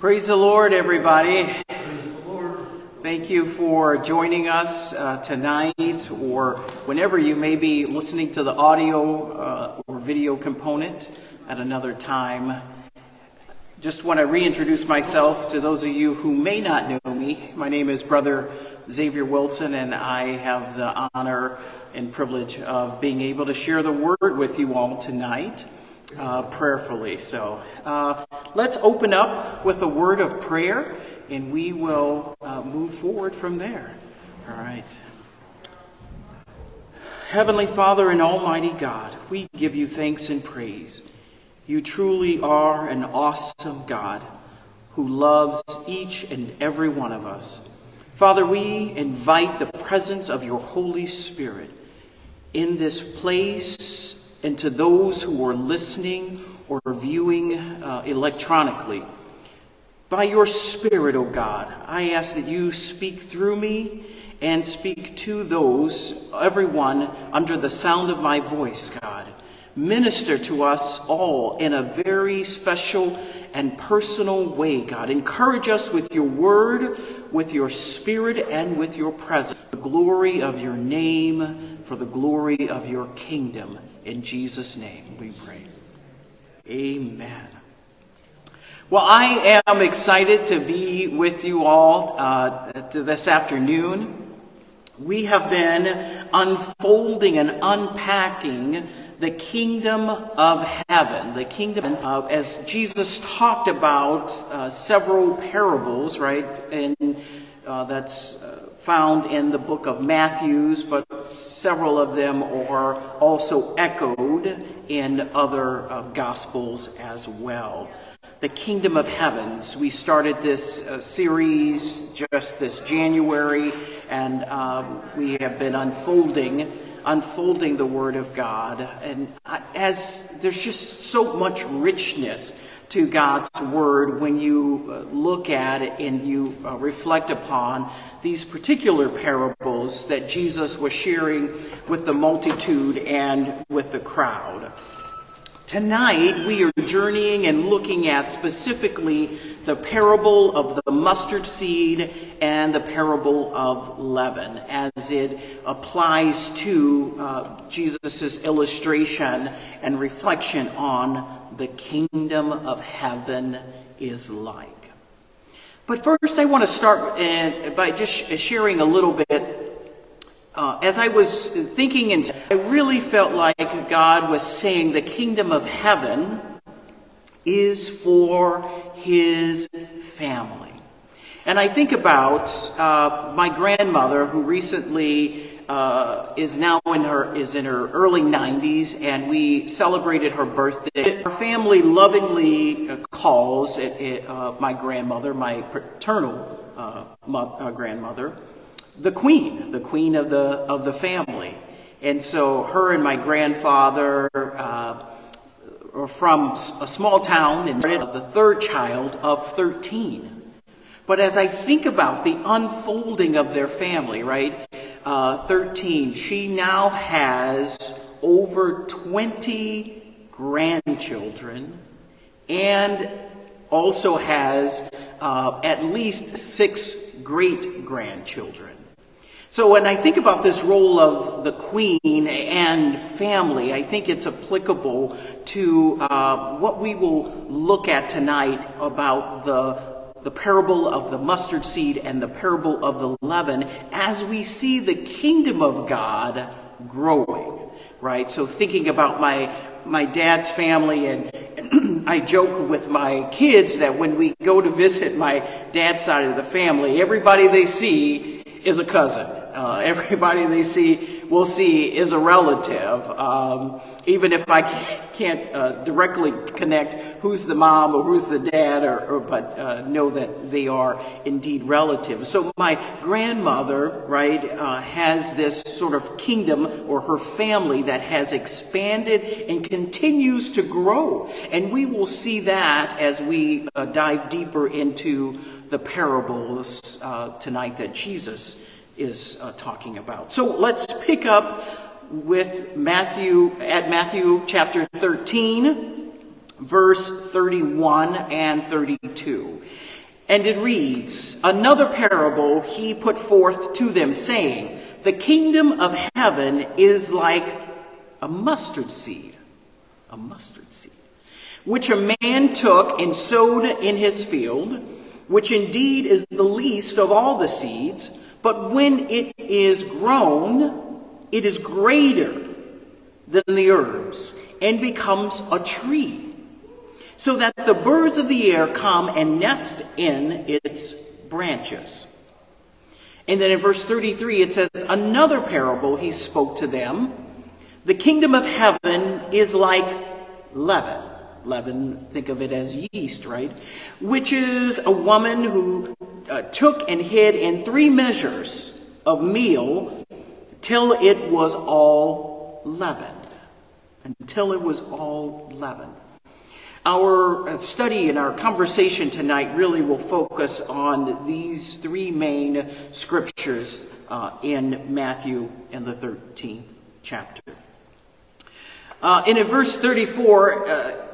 Praise the Lord, everybody. Thank you for joining us uh, tonight or whenever you may be listening to the audio uh, or video component at another time. Just want to reintroduce myself to those of you who may not know me. My name is Brother Xavier Wilson, and I have the honor and privilege of being able to share the word with you all tonight uh, prayerfully. So uh, let's open up with a word of prayer and we will uh, move forward from there. All right. Heavenly Father and Almighty God, we give you thanks and praise. You truly are an awesome God who loves each and every one of us. Father, we invite the presence of your Holy Spirit in this place and to those who are listening or viewing uh, electronically. By your Spirit, O God, I ask that you speak through me and speak to those, everyone, under the sound of my voice, God. Minister to us all in a very special and personal way, God. Encourage us with your word, with your spirit, and with your presence. The glory of your name, for the glory of your kingdom. In Jesus' name we pray. Amen. Well, I am excited to be with you all uh, this afternoon. We have been unfolding and unpacking the kingdom of heaven. The kingdom, uh, as Jesus talked about uh, several parables, right? And uh, that's uh, found in the book of Matthew's, but several of them are also echoed in other uh, gospels as well the kingdom of heavens. We started this uh, series just this January, and um, we have been unfolding, unfolding the Word of God. And as there's just so much richness to God's Word when you uh, look at it and you uh, reflect upon these particular parables that Jesus was sharing with the multitude and with the crowd. Tonight, we are journeying and looking at specifically the parable of the mustard seed and the parable of leaven as it applies to uh, Jesus' illustration and reflection on the kingdom of heaven is like. But first, I want to start by just sharing a little bit uh, as I was thinking, and I really felt like God was saying the kingdom of heaven is for his family. And I think about uh, my grandmother, who recently uh, is now in her is in her early 90s, and we celebrated her birthday. Our family lovingly uh, calls it, it, uh, my grandmother, my paternal uh, mo- grandmother the queen, the queen of the, of the family. And so her and my grandfather uh, from a small town and the third child of 13. But as I think about the unfolding of their family, right, uh, 13, she now has over 20 grandchildren and also has uh, at least six great grandchildren. So when I think about this role of the queen and family, I think it's applicable to uh, what we will look at tonight about the, the parable of the mustard seed and the parable of the leaven as we see the kingdom of God growing, right? So thinking about my, my dad's family and I joke with my kids that when we go to visit my dad's side of the family, everybody they see is a cousin uh, everybody they see will see is a relative. Um, even if I can't uh, directly connect who's the mom or who's the dad, or, or but uh, know that they are indeed relatives. So my grandmother, right, uh, has this sort of kingdom or her family that has expanded and continues to grow, and we will see that as we uh, dive deeper into the parables uh, tonight that Jesus is uh, talking about. So let's pick up with Matthew, at Matthew chapter 13, verse 31 and 32. And it reads, Another parable he put forth to them, saying, The kingdom of heaven is like a mustard seed, a mustard seed, which a man took and sowed in his field, which indeed is the least of all the seeds, but when it is grown, it is greater than the herbs and becomes a tree so that the birds of the air come and nest in its branches. And then in verse 33, it says, Another parable he spoke to them. The kingdom of heaven is like leaven. Leaven, think of it as yeast, right? Which is a woman who uh, took and hid in three measures of meal till it was all leavened. Until it was all leavened. Our uh, study and our conversation tonight really will focus on these three main scriptures uh, in Matthew in the 13th chapter. Uh, and in verse 34, uh, uh,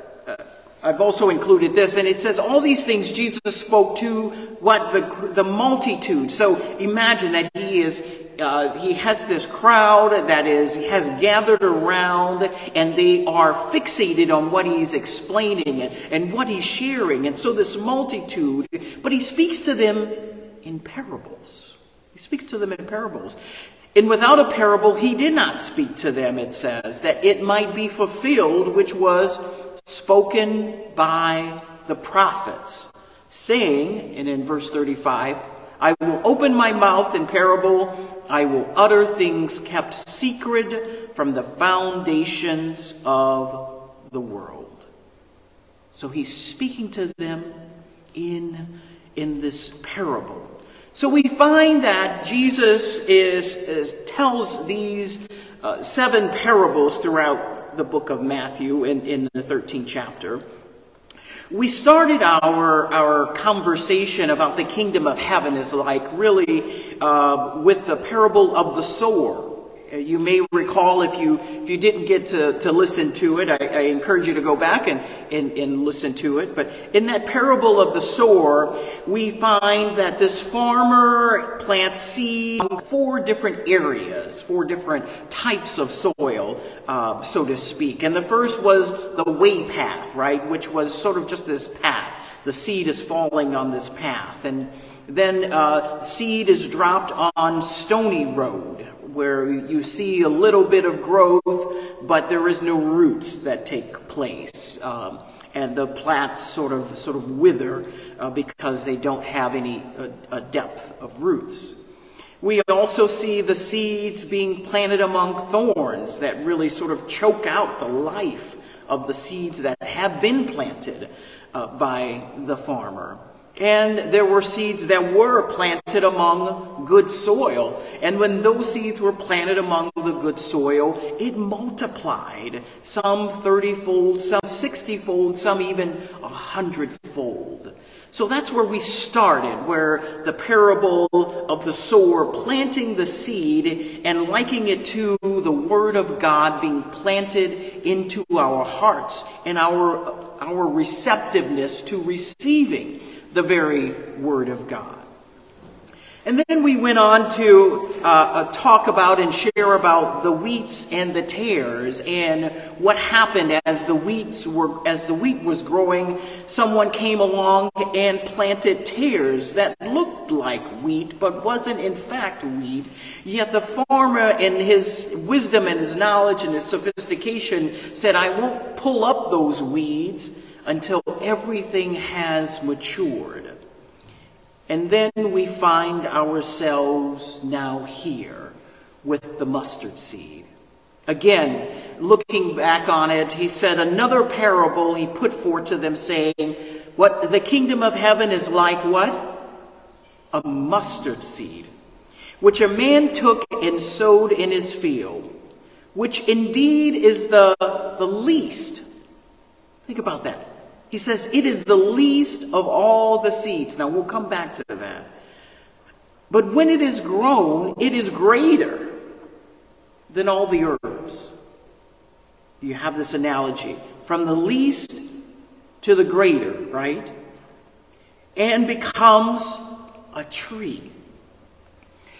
I've also included this, and it says, All these things Jesus spoke to what? The, the multitude. So imagine that he is uh, he has this crowd that is has gathered around and they are fixated on what he's explaining and, and what he's sharing and so this multitude but he speaks to them in parables he speaks to them in parables and without a parable he did not speak to them it says that it might be fulfilled which was spoken by the prophets saying and in verse 35 I will open my mouth in parable. I will utter things kept secret from the foundations of the world. So he's speaking to them in, in this parable. So we find that Jesus is, is tells these uh, seven parables throughout the book of Matthew in, in the 13th chapter. We started our, our conversation about the kingdom of heaven is like really uh, with the parable of the sower. Uh, you may recall if you if you didn't get to, to listen to it, I, I encourage you to go back and, and, and listen to it. But in that parable of the sower, we find that this farmer plants seed in four different areas, four different types of soil, uh, so to speak. And the first was the way path, right, which was sort of just this path. The seed is falling on this path. And then uh, seed is dropped on stony road, where you see a little bit of growth, but there is no roots that take place. Um, and the plants sort of sort of wither uh, because they don't have any uh, depth of roots. We also see the seeds being planted among thorns that really sort of choke out the life of the seeds that have been planted uh, by the farmer. And there were seeds that were planted among good soil. And when those seeds were planted among the good soil, it multiplied some 30 fold, some 60 fold, some even 100 fold. So that's where we started, where the parable of the sower planting the seed and liking it to the Word of God being planted into our hearts and our, our receptiveness to receiving the very Word of God. And then we went on to uh, uh, talk about and share about the wheats and the tares and what happened as the wheats were as the wheat was growing. Someone came along and planted tares that looked like wheat but wasn't in fact wheat. Yet the farmer, in his wisdom and his knowledge and his sophistication, said, "I won't pull up those weeds." Until everything has matured. And then we find ourselves now here with the mustard seed. Again, looking back on it, he said another parable he put forth to them, saying, What the kingdom of heaven is like what? A mustard seed, which a man took and sowed in his field, which indeed is the, the least. Think about that he says, It is the least of all the seeds. Now, we'll come back to that. But when it is grown, it is greater than all the herbs. You have this analogy from the least to the greater, right? and becomes a tree,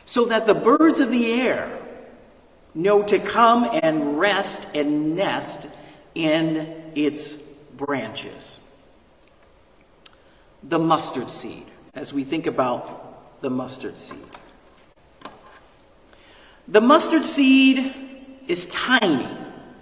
so that the birds of the air know to come and rest and nest in its branches. The mustard seed, as we think about the mustard seed. The mustard seed is tiny.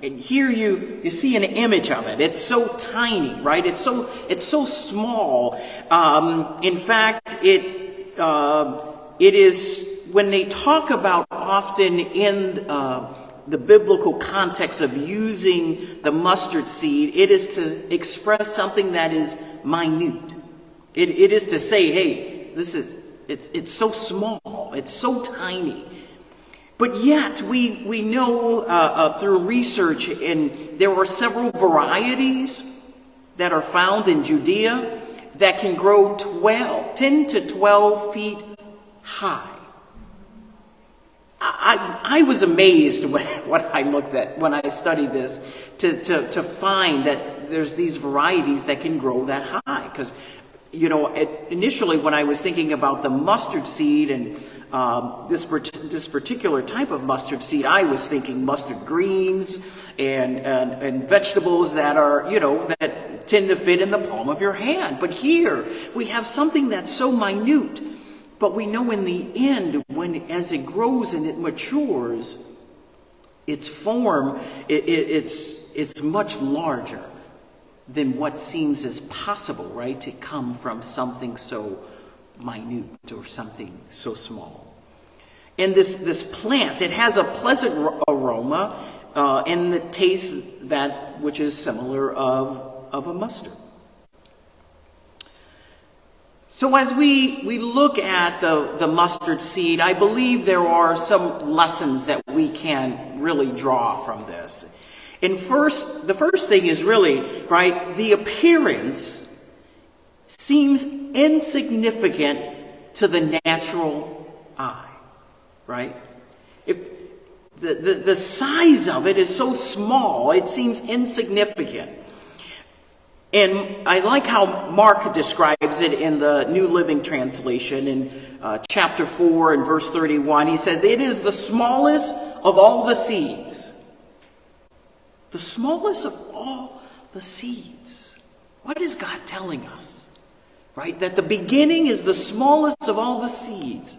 And here you, you see an image of it. It's so tiny, right? It's so, it's so small. Um, in fact, it, uh, it is, when they talk about often in uh, the biblical context of using the mustard seed, it is to express something that is minute. It, it is to say, hey, this is, it's, it's so small, it's so tiny. But yet, we, we know uh, uh, through research, and there are several varieties that are found in Judea that can grow 12, 10 to 12 feet high. I, I was amazed when, when I looked at, when I studied this, to, to, to find that there's these varieties that can grow that high. Because, you know, initially when I was thinking about the mustard seed and um, this, this particular type of mustard seed, I was thinking mustard greens and, and, and vegetables that are, you know, that tend to fit in the palm of your hand. But here, we have something that's so minute. But we know in the end, when as it grows and it matures, its form, it, it, it's, it's much larger than what seems as possible, right, to come from something so minute or something so small. And this, this plant, it has a pleasant aroma uh, and the taste that which is similar of, of a mustard. So as we, we look at the, the mustard seed, I believe there are some lessons that we can really draw from this. And first, the first thing is really, right, the appearance seems insignificant to the natural eye right? If the, the, the size of it is so small, it seems insignificant. And I like how Mark describes it in the New Living Translation in uh, chapter 4 and verse 31. He says, It is the smallest of all the seeds. The smallest of all the seeds. What is God telling us? Right? That the beginning is the smallest of all the seeds.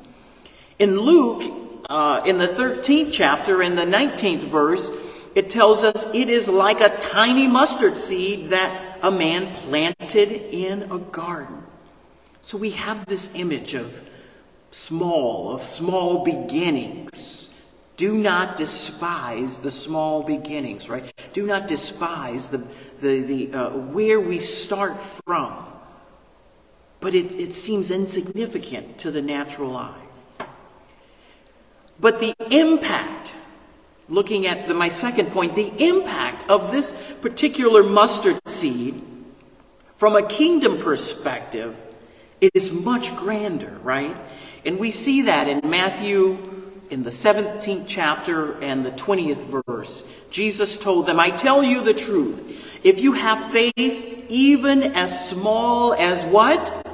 In Luke, uh, in the 13th chapter, in the 19th verse, it tells us it is like a tiny mustard seed that a man planted in a garden. So we have this image of small, of small beginnings. Do not despise the small beginnings, right? Do not despise the, the, the, uh, where we start from. But it, it seems insignificant to the natural eye. But the impact, looking at the, my second point, the impact of this particular mustard seed from a kingdom perspective is much grander, right? And we see that in Matthew in the 17th chapter and the 20th verse. Jesus told them, I tell you the truth. If you have faith even as small as what?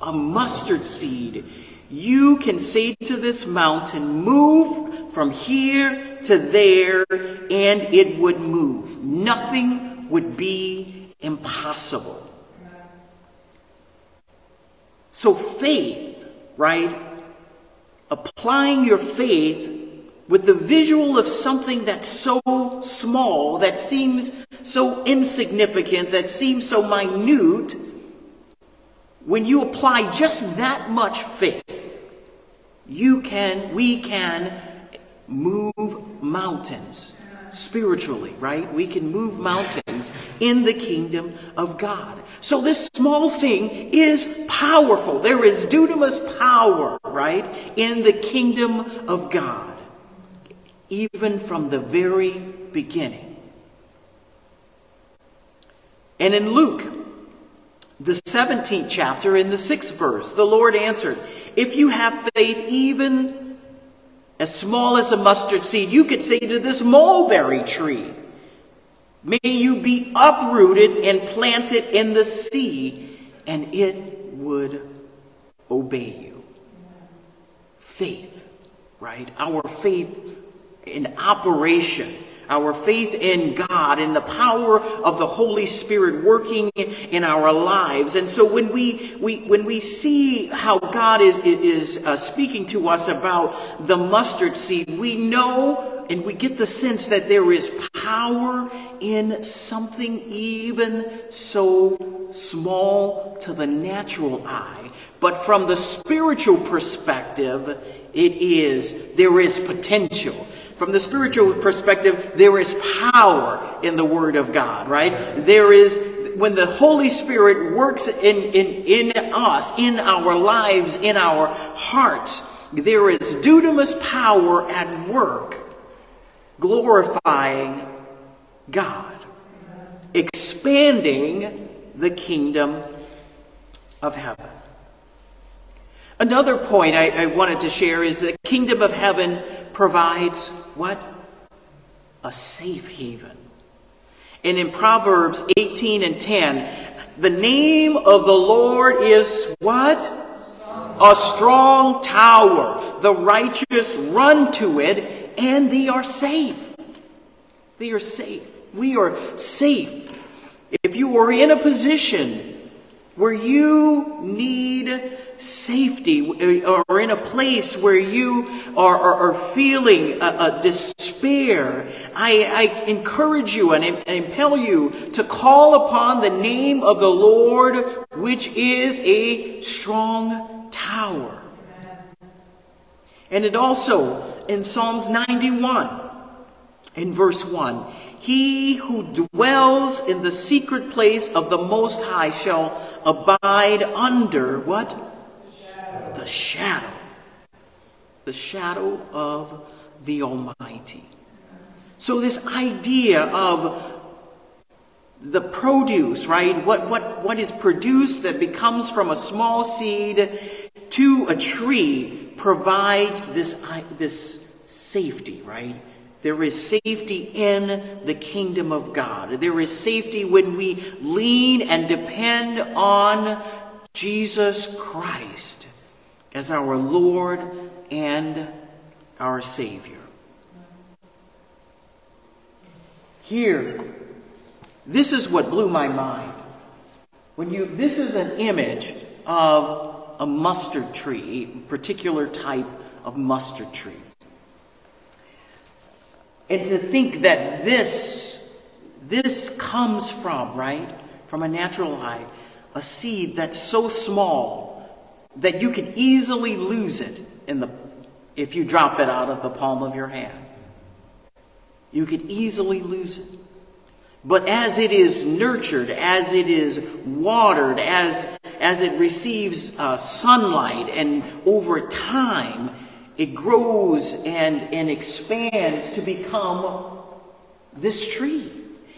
A mustard seed you can say to this mountain, Move from here to there, and it would move. Nothing would be impossible. So, faith, right? Applying your faith with the visual of something that's so small, that seems so insignificant, that seems so minute when you apply just that much faith, you can, we can move mountains spiritually, right? We can move mountains in the kingdom of God. So this small thing is powerful. There is dunamis power, right, in the kingdom of God, even from the very beginning. And in Luke the 17th chapter in the 6th verse, the Lord answered, If you have faith even as small as a mustard seed, you could say to this mulberry tree, May you be uprooted and planted in the sea, and it would obey you. Faith, right? Our faith in operation our faith in God and the power of the Holy Spirit working in our lives. And so when we, we when we see how God is, is uh, speaking to us about the mustard seed, we know and we get the sense that there is power in something even so small to the natural eye. But from the spiritual perspective, it is, there is potential. From the spiritual perspective, there is power in the Word of God, right? There is, when the Holy Spirit works in, in, in us, in our lives, in our hearts, there is dunamis power at work, glorifying God, expanding the kingdom of heaven. Another point I, I wanted to share is the kingdom of heaven provides what? A safe haven. And in Proverbs 18 and 10, the name of the Lord is what? A strong tower. The righteous run to it and they are safe. They are safe. We are safe. If you are in a position where you need safety or in a place where you are, are, are feeling a, a despair, I, I, encourage you and, impel you to call upon the name of the Lord, which is a strong tower. And it also, in Psalms 91, in verse 1, he who dwells in the secret place of the Most High shall abide under what? The shadow, the shadow of the Almighty. So, this idea of the produce, right? What, what, what is produced that becomes from a small seed to a tree provides this, this safety, right? There is safety in the kingdom of God. There is safety when we lean and depend on Jesus Christ as our Lord and our Savior. Here, this is what blew my mind. When you, this is an image of a mustard tree, a particular type of mustard tree. And to think that this, this comes from, right, from a natural eye, a seed that's so small that you could easily lose it in the, if you drop it out of the palm of your hand. You could easily lose it. But as it is nurtured, as it is watered, as, as it receives uh, sunlight, and over time, it grows and, and expands to become this tree.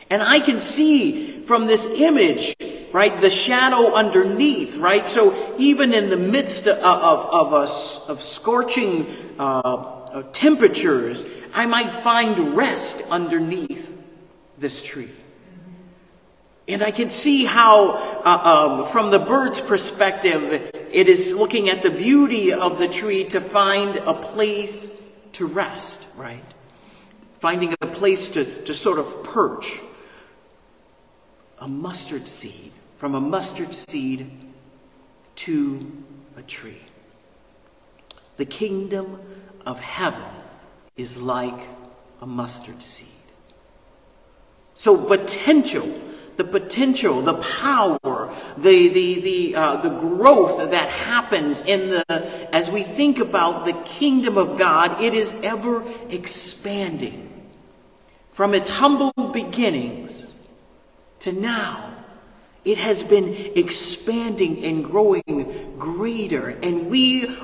And I can see from this image right? The shadow underneath, right? So even in the midst of, of, of, of scorching uh, temperatures, I might find rest underneath this tree. And I can see how, uh, um, from the bird's perspective, it is looking at the beauty of the tree to find a place to rest, right? Finding a place to, to sort of perch. A mustard seed from a mustard seed to a tree. The kingdom of heaven is like a mustard seed. So potential, the potential, the power, the the the uh, the growth that happens in the as we think about the kingdom of God, it is ever expanding from its humble beginnings to now it has been expanding and growing greater, and we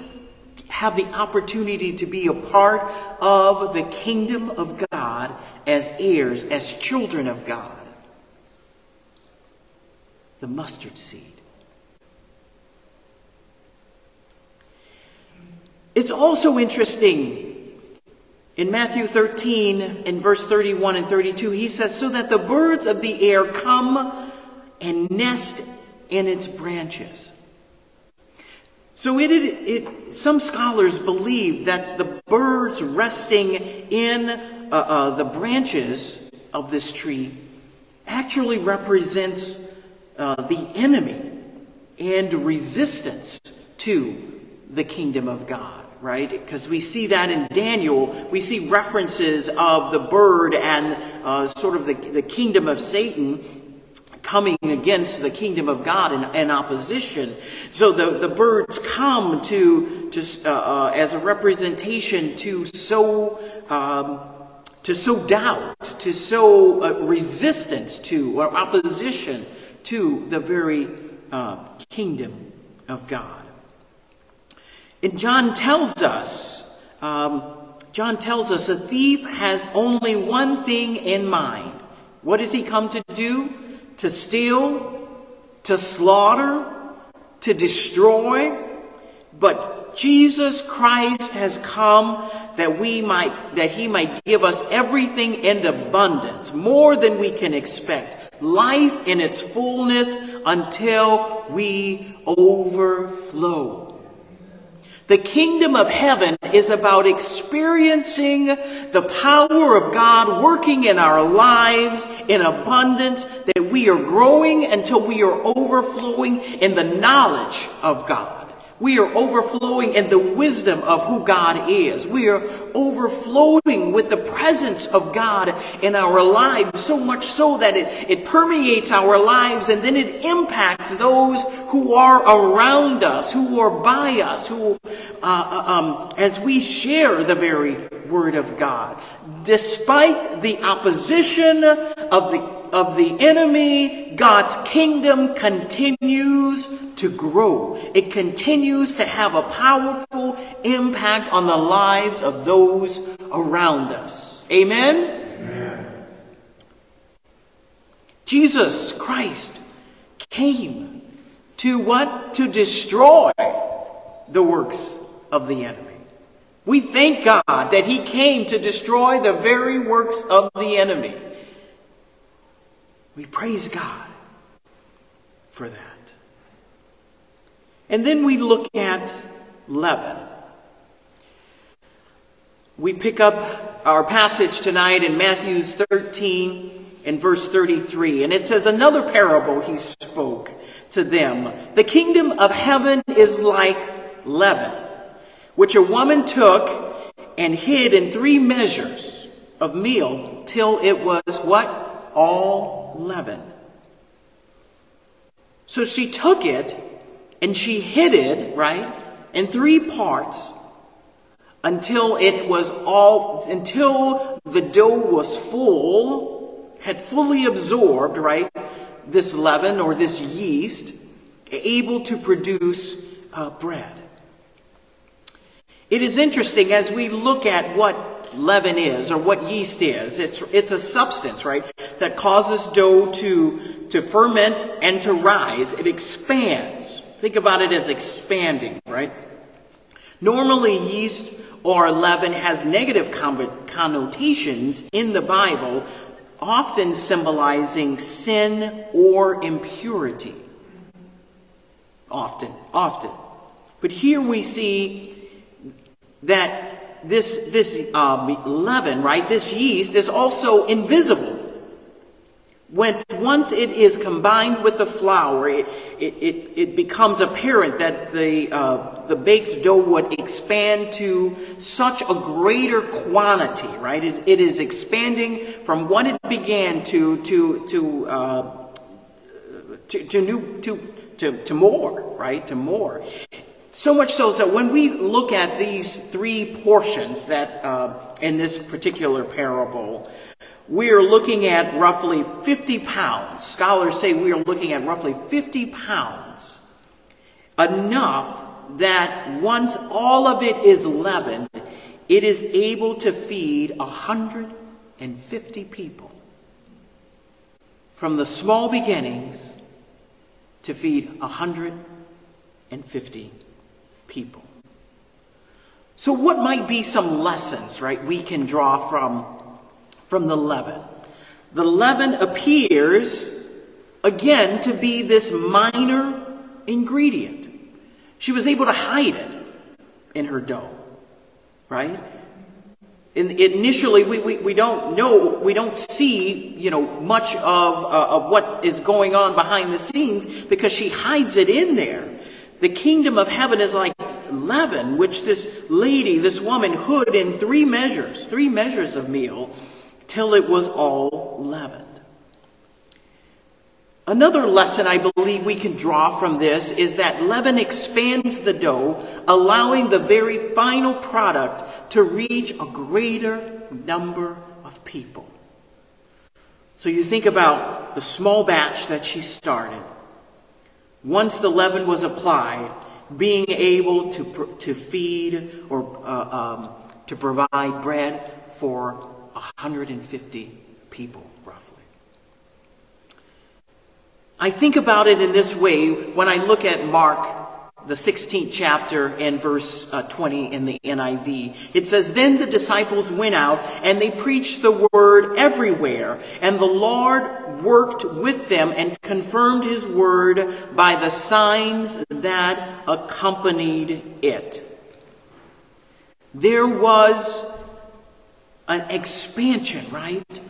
have the opportunity to be a part of the kingdom of God as heirs, as children of God. The mustard seed. It's also interesting in Matthew 13 in verse 31 and 32, he says, So that the birds of the air come and nest in its branches. So it, it, it, some scholars believe that the birds resting in uh, uh, the branches of this tree actually represents uh, the enemy and resistance to the kingdom of God, right? Because we see that in Daniel. We see references of the bird and uh, sort of the, the kingdom of Satan coming against the kingdom of God in, in opposition. So the, the birds come to, to uh, uh, as a representation to sow, um, to sow doubt, to sow uh, resistance to or opposition to the very uh, kingdom of God. And John tells us, um, John tells us a thief has only one thing in mind. What does he come to do? To steal, to slaughter, to destroy. But Jesus Christ has come that we might, that he might give us everything in abundance, more than we can expect. Life in its fullness until we overflow. The kingdom of heaven is about experiencing the power of God working in our lives in abundance, that we are growing until we are overflowing in the knowledge of God. We are overflowing in the wisdom of who God is. We are overflowing with the presence of God in our lives, so much so that it, it permeates our lives and then it impacts those who are around us, who are by us, who, uh, uh um, as we share the very Word of God. Despite the opposition of the of the enemy, God's kingdom continues to grow. It continues to have a powerful impact on the lives of those around us. Amen? Amen. Jesus Christ came to what? To destroy the works of the enemy. We thank God that he came to destroy the very works of the enemy. We praise God for that. And then we look at leaven. We pick up our passage tonight in Matthew's 13 and verse 33. And it says, Another parable he spoke to them. The kingdom of heaven is like leaven, which a woman took and hid in three measures of meal till it was what? All leaven. So she took it and she hid it, right, in three parts until it was all, until the dough was full, had fully absorbed, right, this leaven or this yeast, able to produce uh, bread. It is interesting as we look at what leaven is or what yeast is. It's, it's a substance, right, that causes dough to, to ferment and to rise. It expands. Think about it as expanding, right? Normally, yeast or leaven has negative connotations in the Bible, often symbolizing sin or impurity. Often, often. But here we see that this, this um, leaven, right, this yeast is also invisible. When once it is combined with the flour, it, it, it, it becomes apparent that the, uh, the baked dough would expand to such a greater quantity, right? It, it is expanding from what it began to, to, to, uh, to, to, new, to, to, to more, right? To more. So much so that when we look at these three portions that uh, in this particular parable, we are looking at roughly 50 pounds. Scholars say we are looking at roughly 50 pounds. Enough that once all of it is leavened, it is able to feed 150 people. From the small beginnings to feed 150 people. So, what might be some lessons, right, we can draw from, from the leaven? The leaven appears, again, to be this minor ingredient. She was able to hide it in her dough, right? In, initially, we, we, we don't know, we don't see, you know, much of, uh, of what is going on behind the scenes because she hides it in there. The kingdom of heaven is like leaven, which this lady, this woman, hid in three measures, three measures of meal, till it was all leavened. Another lesson I believe we can draw from this is that leaven expands the dough, allowing the very final product to reach a greater number of people. So you think about the small batch that she started. Once the leaven was applied, being able to, to feed or uh, um, to provide bread for 150 people. Roughly. I think about it in this way when I look at Mark, the 16th chapter and verse uh, 20 in the NIV. It says, Then the disciples went out and they preached the word everywhere, and the Lord worked with them and confirmed his word by the signs that accompanied it. There was an expansion, right?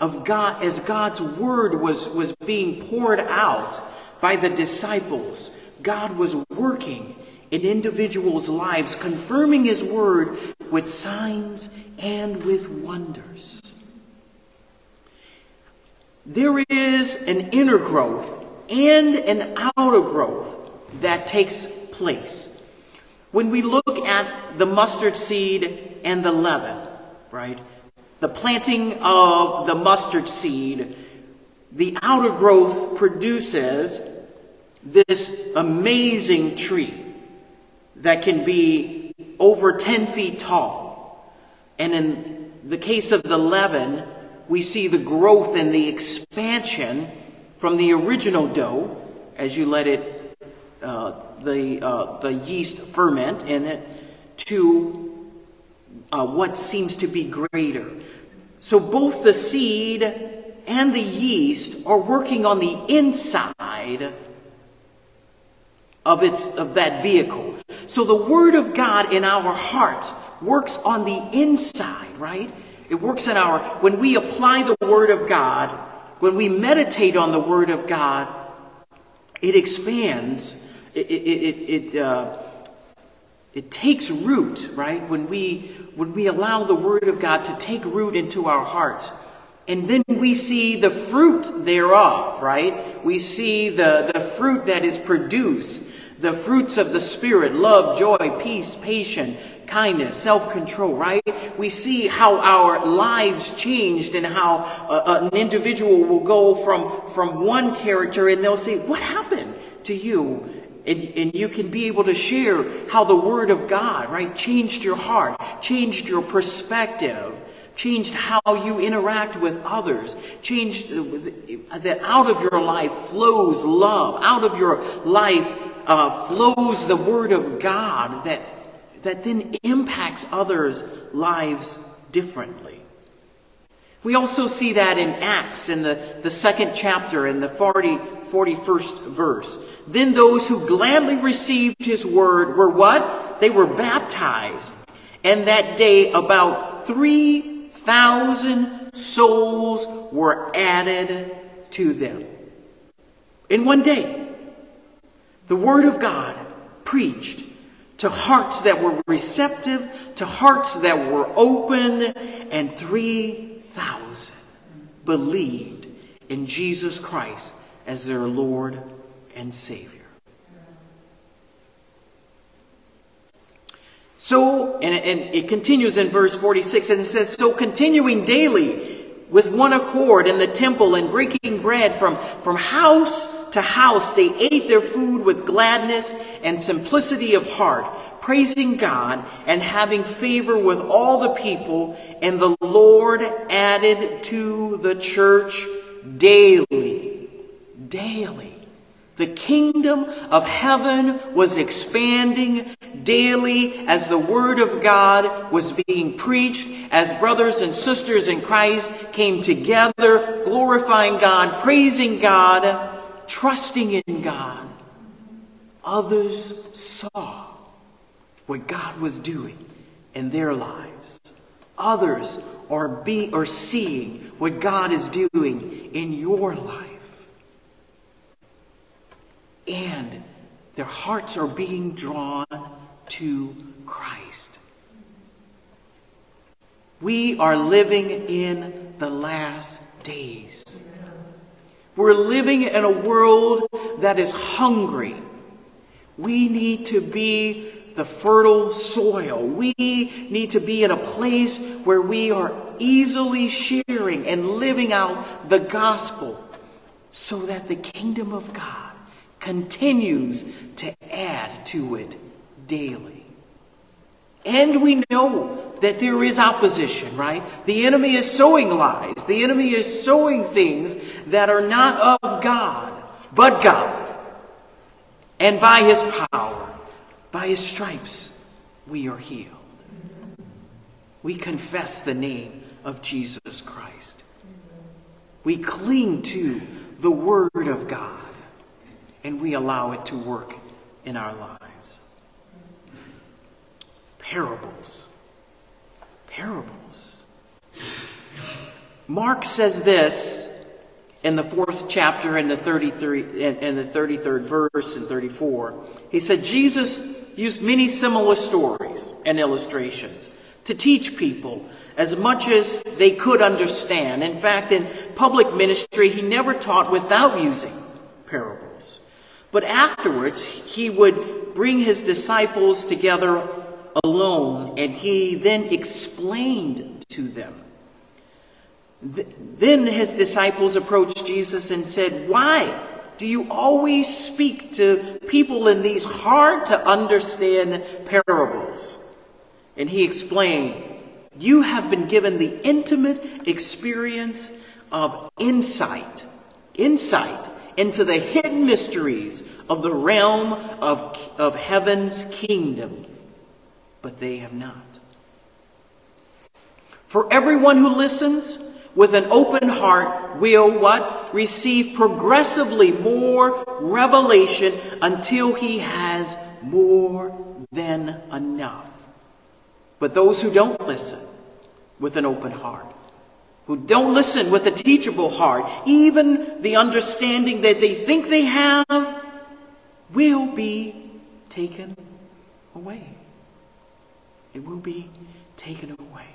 of God as God's word was, was being poured out by the disciples. God was working in individuals' lives, confirming his word with signs and with wonders. There is an inner growth and an outer growth that takes place. When we look at the mustard seed and the leaven, right? the planting of the mustard seed, the outer growth produces this amazing tree that can be over 10 feet tall. And in the case of the leaven, we see the growth and the expansion from the original dough as you let it, uh, the, uh, the yeast ferment in it, to uh, what seems to be greater. So both the seed and the yeast are working on the inside of its of that vehicle. So the word of God in our hearts works on the inside, right? It works in our when we apply the word of God, when we meditate on the word of God, it expands. It it it, it uh, it takes root, right? When we when we allow the word of God to take root into our hearts. And then we see the fruit thereof, right? We see the, the fruit that is produced, the fruits of the Spirit, love, joy, peace, patience, kindness, self-control, right? We see how our lives changed and how uh, uh, an individual will go from, from one character and they'll say, what happened to you? And, and you can be able to share how the Word of God, right, changed your heart, changed your perspective, changed how you interact with others, changed uh, uh, that out of your life flows love, out of your life uh, flows the Word of God that, that then impacts others' lives differently. We also see that in Acts in the, the second chapter in the 40, 41st verse. Then those who gladly received his word were what? They were baptized. And that day about 3,000 souls were added to them. In one day, the word of God preached to hearts that were receptive, to hearts that were open, and 3,000 believed in Jesus Christ as their Lord and Savior. So, and, and it continues in verse 46, and it says, So continuing daily with one accord in the temple and breaking bread from, from house to house, they ate their food with gladness and simplicity of heart, praising God and having favor with all the people. And the Lord added to the church daily daily. The kingdom of heaven was expanding daily as the word of God was being preached, as brothers and sisters in Christ came together, glorifying God, praising God, trusting in God. others saw what God was doing in their lives. Others are, be, are seeing what God is doing in your life. And their hearts are being drawn to Christ. We are living in the last days. We're living in a world that is hungry. We need to be the fertile soil. We need to be in a place where we are easily sharing and living out the gospel so that the kingdom of God continues to add to it daily. And we know that there is opposition, right? The enemy is sowing lies. The enemy is sowing things that are not of God, but God. And by his power, by his stripes, we are healed. We confess the name of Jesus Christ. We cling to the Word of God, and we allow it to work in our lives. Parables. Parables. Mark says this in the fourth chapter in the 33 in, the 33rd verse and 34 he said jesus used many similar stories and illustrations to teach people as much as they could understand in fact in public ministry he never taught without using parables but afterwards he would bring his disciples together alone and he then explained to them then his disciples approached Jesus and said, Why do you always speak to people in these hard to understand parables? And he explained, You have been given the intimate experience of insight, insight into the hidden mysteries of the realm of, of heaven's kingdom, but they have not. For everyone who listens, with an open heart will what? Receive progressively more revelation until he has more than enough. But those who don't listen with an open heart, who don't listen with a teachable heart, even the understanding that they think they have, will be taken away. It will be taken away.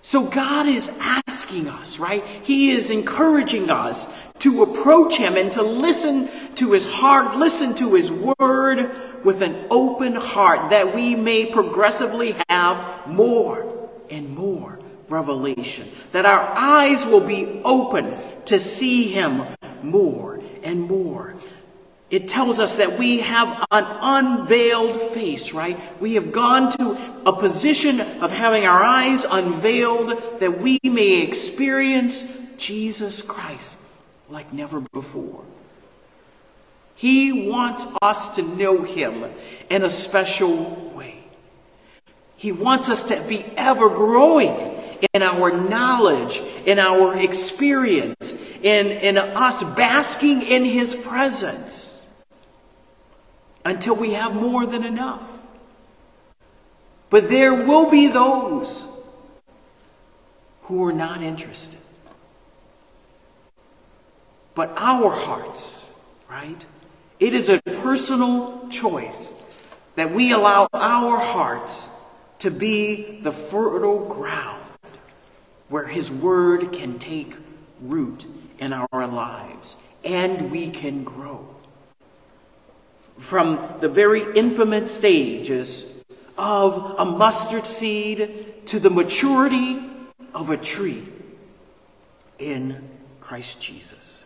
So God is asking us, right? He is encouraging us to approach Him and to listen to His heart, listen to His word with an open heart that we may progressively have more and more revelation. That our eyes will be open to see Him more and more it tells us that we have an unveiled face, right? We have gone to a position of having our eyes unveiled that we may experience Jesus Christ like never before. He wants us to know Him in a special way. He wants us to be ever growing in our knowledge, in our experience, in, in us basking in His presence until we have more than enough. But there will be those who are not interested. But our hearts, right? It is a personal choice that we allow our hearts to be the fertile ground where His Word can take root in our lives and we can grow from the very infant stages of a mustard seed to the maturity of a tree in Christ Jesus.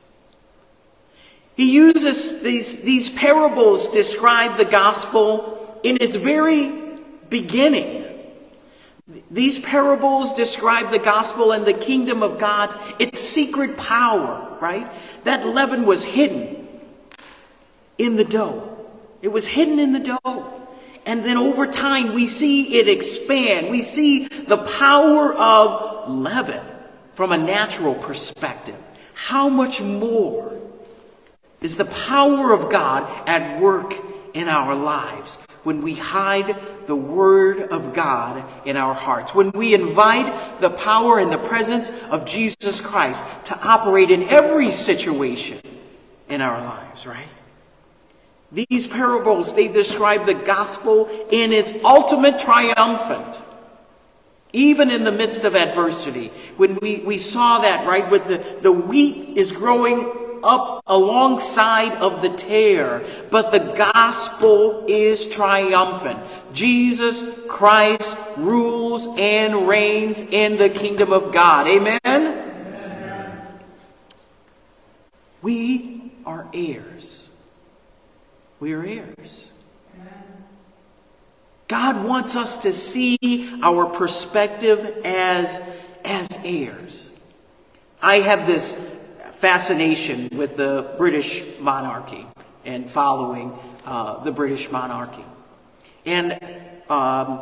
He uses these, these parables describe the gospel in its very beginning. These parables describe the gospel and the kingdom of God, its secret power, right? That leaven was hidden in the dough. It was hidden in the dough. And then over time, we see it expand. We see the power of leaven from a natural perspective. How much more is the power of God at work in our lives when we hide the Word of God in our hearts, when we invite the power and the presence of Jesus Christ to operate in every situation in our lives, right? These parables, they describe the gospel in its ultimate triumphant. Even in the midst of adversity, when we, we saw that, right, with the, the wheat is growing up alongside of the tare, but the gospel is triumphant. Jesus Christ rules and reigns in the kingdom of God. Amen? Amen. We are heirs. We are heirs. God wants us to see our perspective as, as heirs. I have this fascination with the British monarchy and following uh, the British monarchy. And um,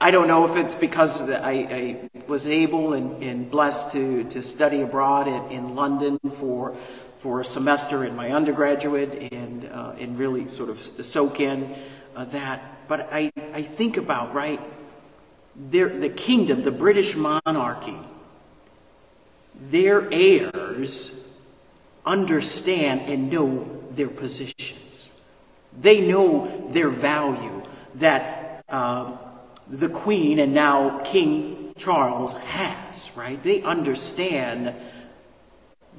I don't know if it's because I, I was able and, and, blessed to, to study abroad in, in, London for, for a semester in my undergraduate and, uh, and really sort of soak in uh, that. But I, I think about, right, the kingdom, the British monarchy, their heirs understand and know their positions. They know their value that uh, the Queen and now King Charles has, right? They understand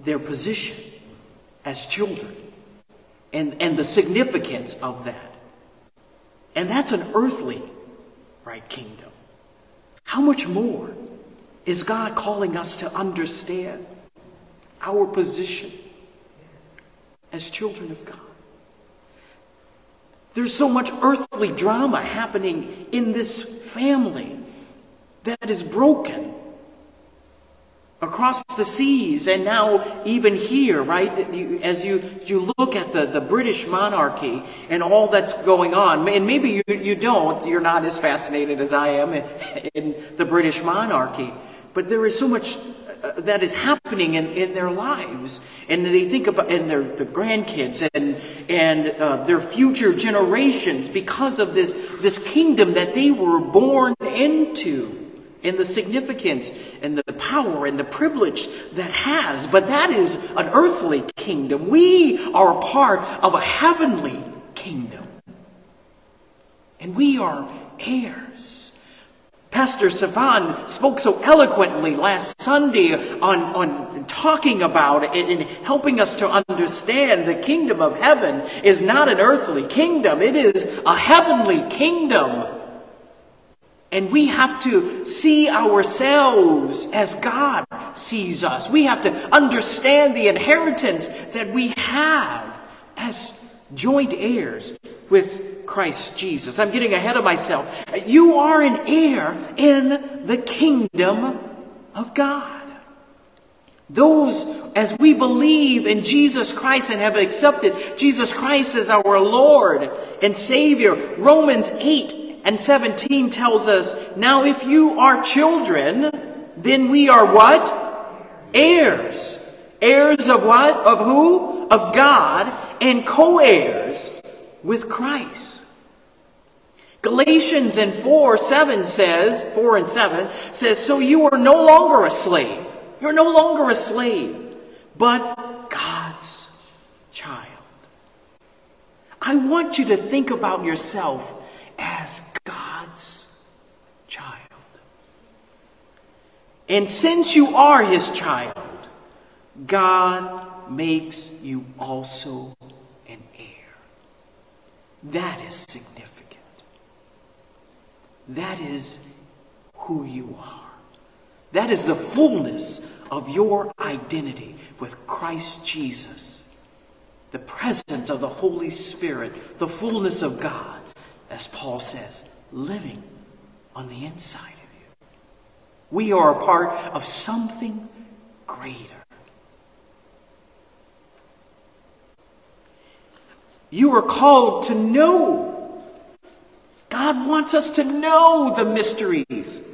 their position as children and, and the significance of that. And that's an earthly, right, kingdom. How much more is God calling us to understand our position as children of God? There's so much earthly drama happening in this family that is broken across the seas and now even here, right? As you, you look at the, the British monarchy and all that's going on, and maybe you, you don't, you're not as fascinated as I am in, in the British monarchy. But there is so much uh, that is happening in, in their lives. And they think about and their the grandkids and, and uh, their future generations because of this, this kingdom that they were born into. And the significance and the power and the privilege that has. But that is an earthly kingdom. We are a part of a heavenly kingdom. And we are heirs. Pastor Savan spoke so eloquently last Sunday on, on talking about it and helping us to understand the kingdom of heaven is not an earthly kingdom, it is a heavenly kingdom. And we have to see ourselves as God sees us. We have to understand the inheritance that we have as joint heirs with Christ Jesus. I'm getting ahead of myself. You are an heir in the kingdom of God. Those, as we believe in Jesus Christ and have accepted Jesus Christ as our Lord and Savior, Romans 8 and 17 tells us, Now if you are children, then we are what? Heirs. Heirs of what? Of who? Of God and co heirs with Christ. Galatians in 4 7 says, 4 and 7 says, So you are no longer a slave. You're no longer a slave, but God's child. I want you to think about yourself as God's child. And since you are his child, God makes you also an heir. That is significant. That is who you are. That is the fullness of your identity with Christ Jesus. The presence of the Holy Spirit, the fullness of God, as Paul says, living on the inside. We are a part of something greater. You are called to know God wants us to know the mysteries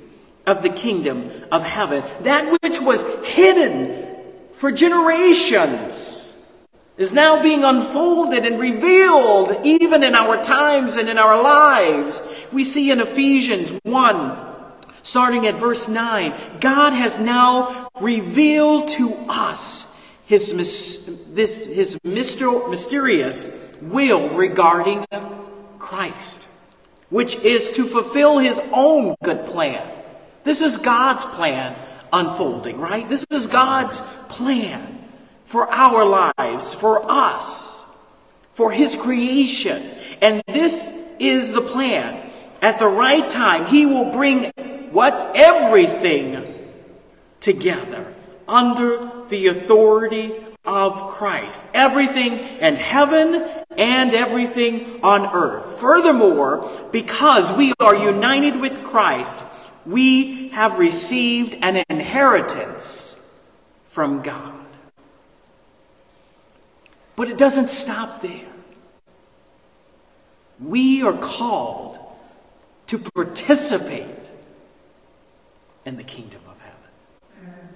of the kingdom of heaven, that which was hidden for generations. is now being unfolded and revealed even in our times and in our lives. We see in Ephesians 1, starting at verse 9, God has now revealed to us his, this, his mysterious will regarding Christ, which is to fulfill his own good plan. This is God's plan unfolding, right? This is God's plan for our lives, for us, for His creation. And this is the plan. At the right time, He will bring what? Everything together under the authority of Christ. Everything in heaven and everything on earth. Furthermore, because we are united with Christ, we have received an inheritance from God. But it doesn't stop there. We are called to participate in the kingdom of heaven.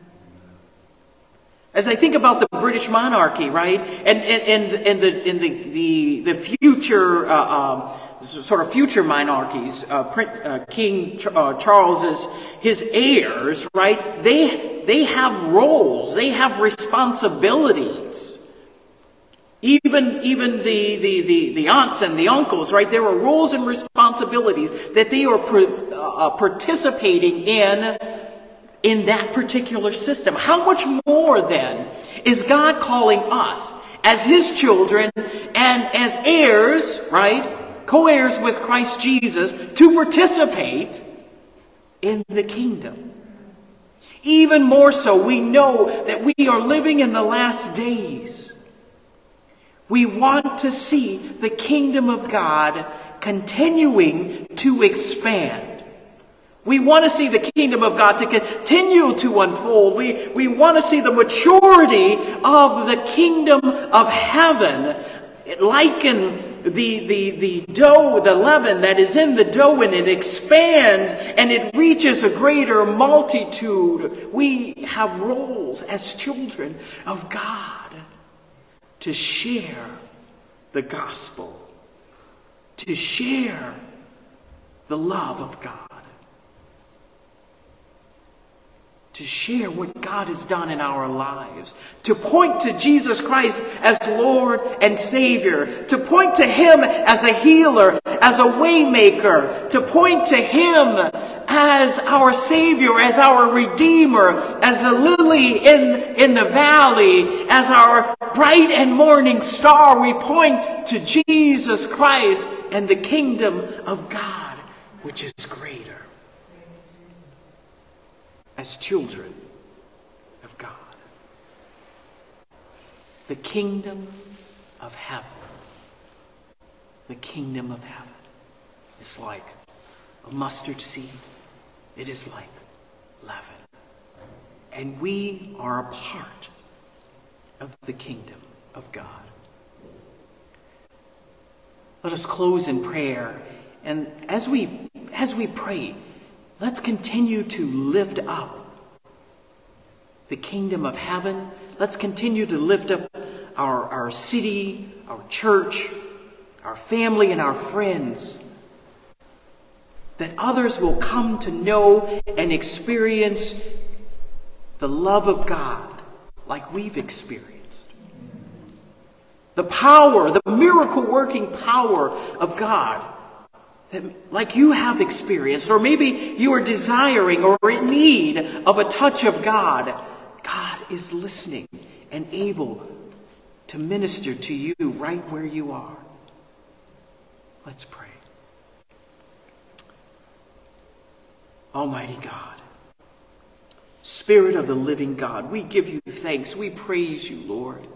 As I think about the British monarchy, right, and and and, the in the the the future uh, um, sort of future monarchies, uh, uh, King uh, Charles's his heirs, right? They they have roles, they have responsibilities. Even, even the, the, the, the, aunts and the uncles, right? There are roles and responsibilities that they are uh, participating in in that particular system. How much more then is God calling us as His children and as heirs, right? Co heirs with Christ Jesus to participate in the kingdom. Even more so, we know that we are living in the last days. We want to see the kingdom of God continuing to expand. We want to see the kingdom of God to continue to unfold. We, we want to see the maturity of the kingdom of heaven liken the, the, the dough, the leaven that is in the dough, and it expands and it reaches a greater multitude. We have roles as children of God to share the gospel, to share the love of God. To share what God has done in our lives, to point to Jesus Christ as Lord and Savior, to point to Him as a healer, as a waymaker, to point to Him as our Savior, as our Redeemer, as the lily in, in the valley, as our bright and morning star. We point to Jesus Christ and the kingdom of God, which is greater as children of God. The kingdom of heaven, the kingdom of heaven is like a mustard seed, it is like leaven. And we are a part of the kingdom of God. Let us close in prayer. And as we, as we pray, Let's continue to lift up the kingdom of heaven. Let's continue to lift up our, our city, our church, our family, and our friends. That others will come to know and experience the love of God like we've experienced. The power, the miracle working power of God like you have experienced, or maybe you are desiring or in need of a touch of God, God is listening and able to minister to you right where you are. Let's pray. Almighty God, Spirit of the living God, we give you thanks. We praise you, Lord.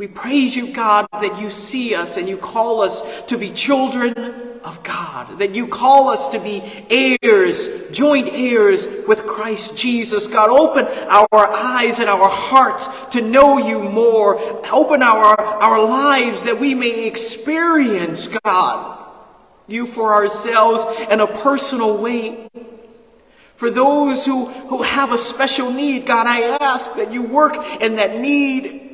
We praise you, God, that you see us and you call us to be children of God, that you call us to be heirs, joint heirs with Christ Jesus. God, open our eyes and our hearts to know you more. Open our, our lives that we may experience, God, you for ourselves in a personal way. For those who, who have a special need, God, I ask that you work in that need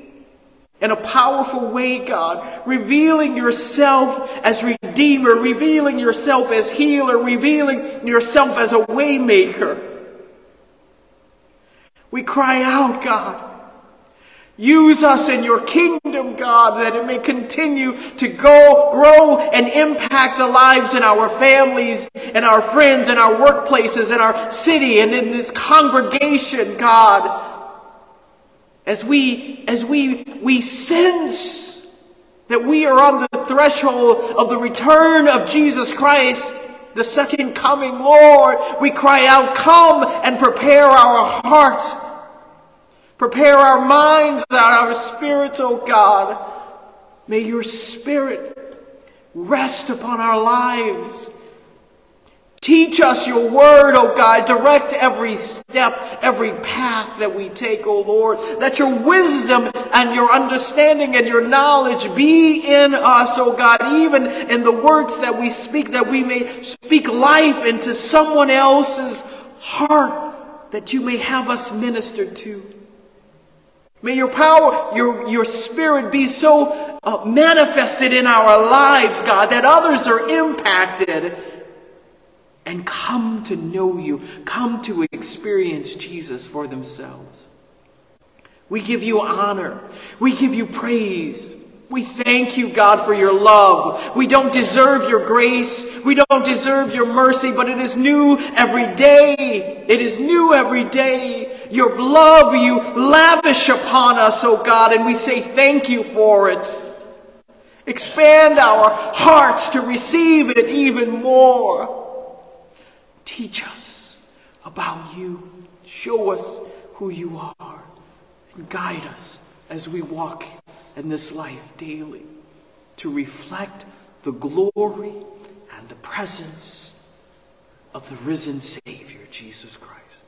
in a powerful way, God, revealing yourself as Redeemer, revealing yourself as healer, revealing yourself as a waymaker. We cry out, God. Use us in your kingdom, God, that it may continue to go, grow, and impact the lives in our families, and our friends, and our workplaces, and our city, and in this congregation, God. As we, as we, we sense that we are on the threshold of the return of Jesus Christ, the second coming, Lord, we cry out, come and prepare our hearts Prepare our minds and our spirits, O oh God. May your spirit rest upon our lives. Teach us your word, O God. Direct every step, every path that we take, O Lord. Let your wisdom and your understanding and your knowledge be in us, O God, even in the words that we speak, that we may speak life into someone else's heart, that you may have us ministered to. May your power, your, your spirit be so uh, manifested in our lives, God, that others are impacted and come to know you, come to experience Jesus for themselves. We give you honor. We give you praise. We thank you, God, for your love. We don't deserve your grace. We don't deserve your mercy, but it is new every day. It is new every day. Your love you lavish upon us, oh God, and we say thank you for it. Expand our hearts to receive it even more. Teach us about you. Show us who you are and guide us as we walk in this life daily to reflect the glory and the presence of the risen Savior, Jesus Christ.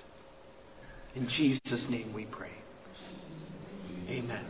In Jesus' name we pray. Amen.